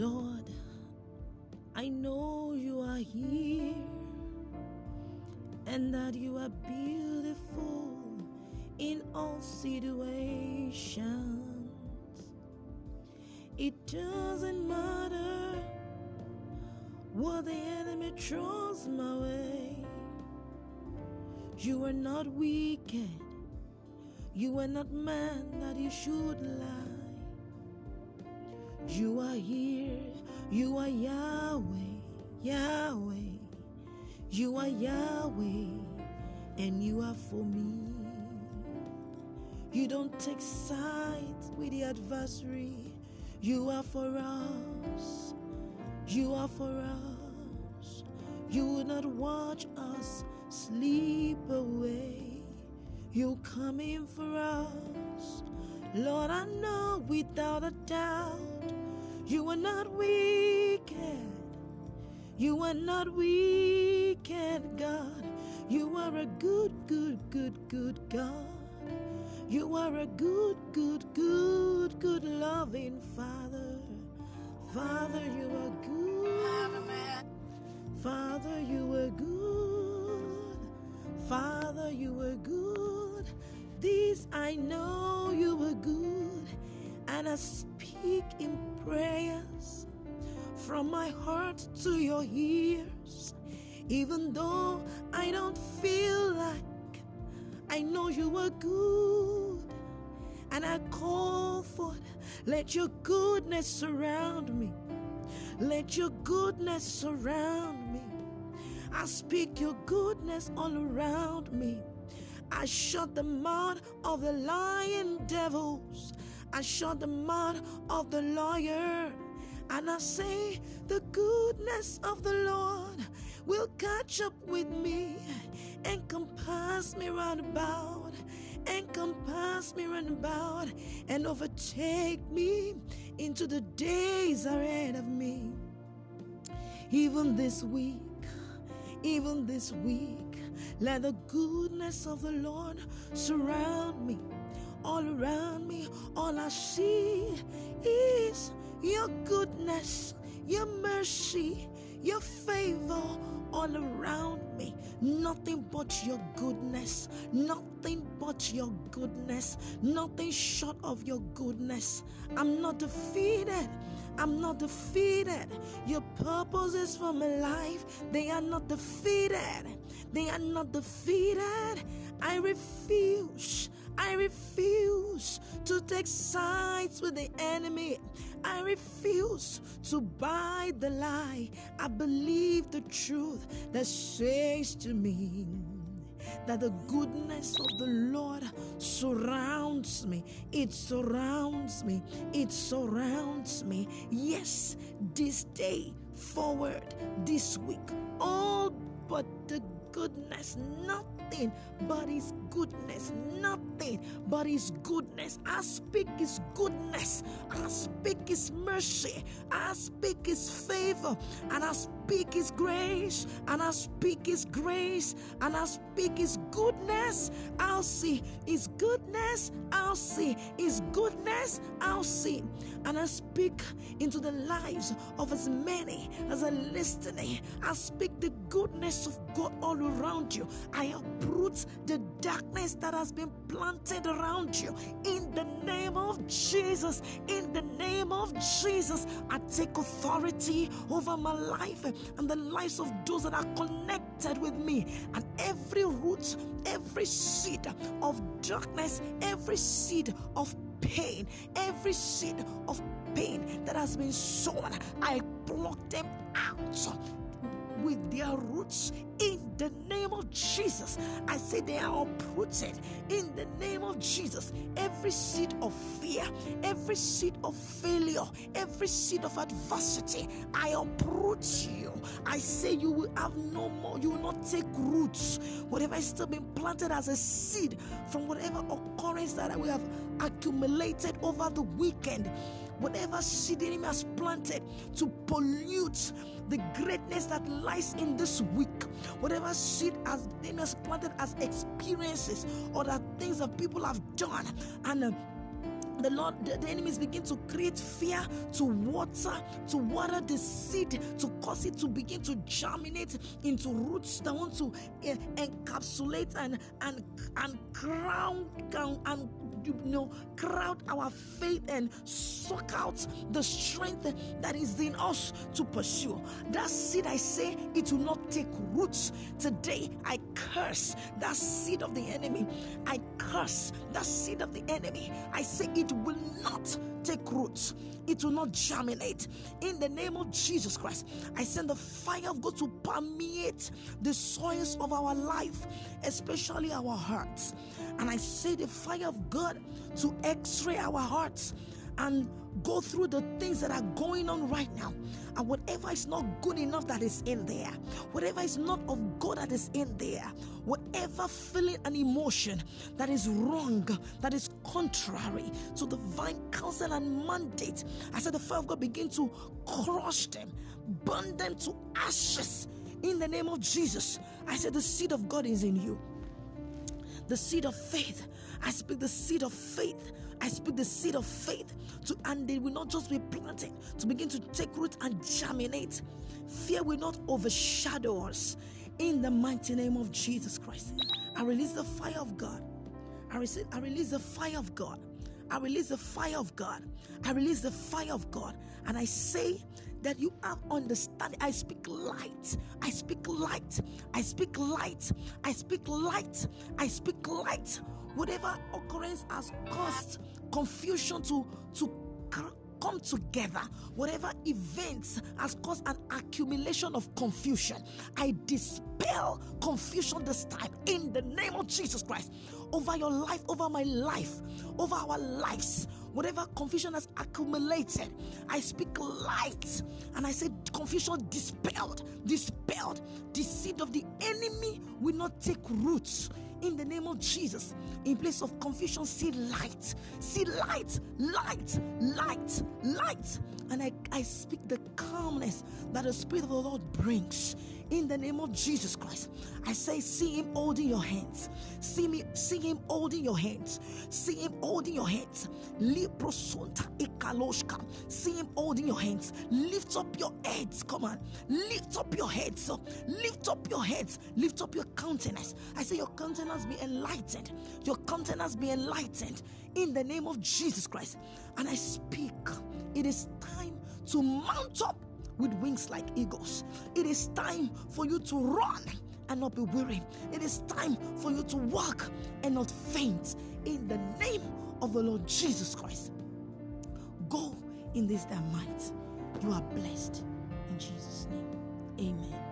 Lord, I know you are here and that you are beautiful in all situations. It doesn't matter what the enemy throws my way. You are not wicked. You are not man that you should lie. You are here. You are Yahweh. Yahweh. You are Yahweh. And you are for me. You don't take sides with the adversary. You are for us. You are for us. You will not watch us sleep away. You come in for us. Lord, I know without a doubt you are not wicked. You are not wicked, God. You are a good, good, good, good God. You are a good, good, good, good loving Father. Father, you are good. Father, you are good. Father, you are good. This I know you are good. And I speak in prayers from my heart to your ears. Even though I don't feel like I know you are good. And I call for let your goodness surround me. Let your goodness surround me. I speak your goodness all around me. I shut the mouth of the lying devils. I shut the mouth of the lawyer. And I say, the goodness of the Lord will catch up with me, and encompass me round about, encompass me round about, and overtake me into the days ahead of me. Even this week, even this week, let the goodness of the Lord surround me, all around me. All I see is your goodness, your mercy, your favor all around me. Nothing but your goodness, nothing but your goodness, nothing short of your goodness. I'm not defeated. I'm not defeated. Your purposes for my life, they are not defeated. They are not defeated. I refuse. I refuse to take sides with the enemy. I refuse to buy the lie. I believe the truth that says to me that the goodness of the Lord surrounds me. It surrounds me. It surrounds me. Yes, this day forward, this week, all but the goodness, nothing but His goodness, nothing but His goodness. I speak His goodness, I speak His mercy, I speak His favor, and I speak His grace, and I speak His grace, and I speak His goodness. I'll see His goodness, I'll see His goodness, I'll see, and I speak into the lives of as many as are listening. I speak the goodness of God all around you. I uproot the darkness that has been planted around you in the name of Jesus. In the name of Jesus, I take authority over my life and the lives of those that are connected with me. And every root, every seed of darkness, every seed of pain, every seed of pain that has been sown, I pluck them out with their roots in the name of Jesus. I say they are uprooted in the name of Jesus. Every seed of fear, every seed of failure, every seed of adversity, I uproot you. I say you will have no more, you will not take roots. Whatever is still been planted as a seed from whatever occurrence that we have accumulated over the weekend, whatever seed the enemy has planted to pollute the greatness that lies in this week, whatever seed has been has planted as experiences or that things that people have done and uh, the Lord, the, the, enemies begin to create fear, to water, to water the seed, to cause it to begin to germinate into roots that want to uh, encapsulate and and and crown and you know, crowd our faith and suck out the strength that is in us to pursue. That seed, I say, it will not take roots. Today, I curse that seed of the enemy. I curse that seed of the enemy. I say it will not take roots, it will not germinate. In the name of Jesus Christ, I send the fire of God to permeate the soils of our life, especially our hearts. And I say the fire of God to x ray our hearts and go through the things that are going on right now. And whatever is not good enough that is in there, whatever is not of God that is in there, whatever feeling and emotion that is wrong, that is contrary to the divine counsel and mandate, I said the fire of God begin to crush them, burn them to ashes in the name of Jesus. I said the seed of God is in you. The seed of faith. I speak the seed of faith I speak the seed of faith to, and they will not just be planted to begin to take root and germinate. Fear will not overshadow us in the mighty name of Jesus Christ. I release the fire of God. I, release, I release the fire of God. I release the fire of God. I release the fire of God. And I say that you have understanding. I speak light. I speak light. I speak light. I speak light. I speak light. Whatever occurrence has caused confusion to to come together whatever events has caused an accumulation of confusion i dispel confusion this time in the name of jesus christ over your life over my life over our lives whatever confusion has accumulated i speak light and i say confusion dispelled dispelled the seed of the enemy will not take roots in the name of Jesus. In place of confusion, see light, see light, light, light, light. And I, I speak the calmness that the Spirit of the Lord brings in the name of Jesus Christ. I say, see him holding your hands. See me, see him holding your hands. See him holding your hands. See him holding your hands. Lift up your heads. Come on. Lift up your heads. Oh. Lift up your heads. Lift up your countenance. I say, your countenance be enlightened. Your countenance be enlightened in the name of Jesus Christ. And I speak, it is time to mount up with wings like eagles. It is time for you to run and not be weary. It is time for you to walk and not faint in the name of the Lord Jesus Christ. Go in this their might. You are blessed in Jesus' name. Amen.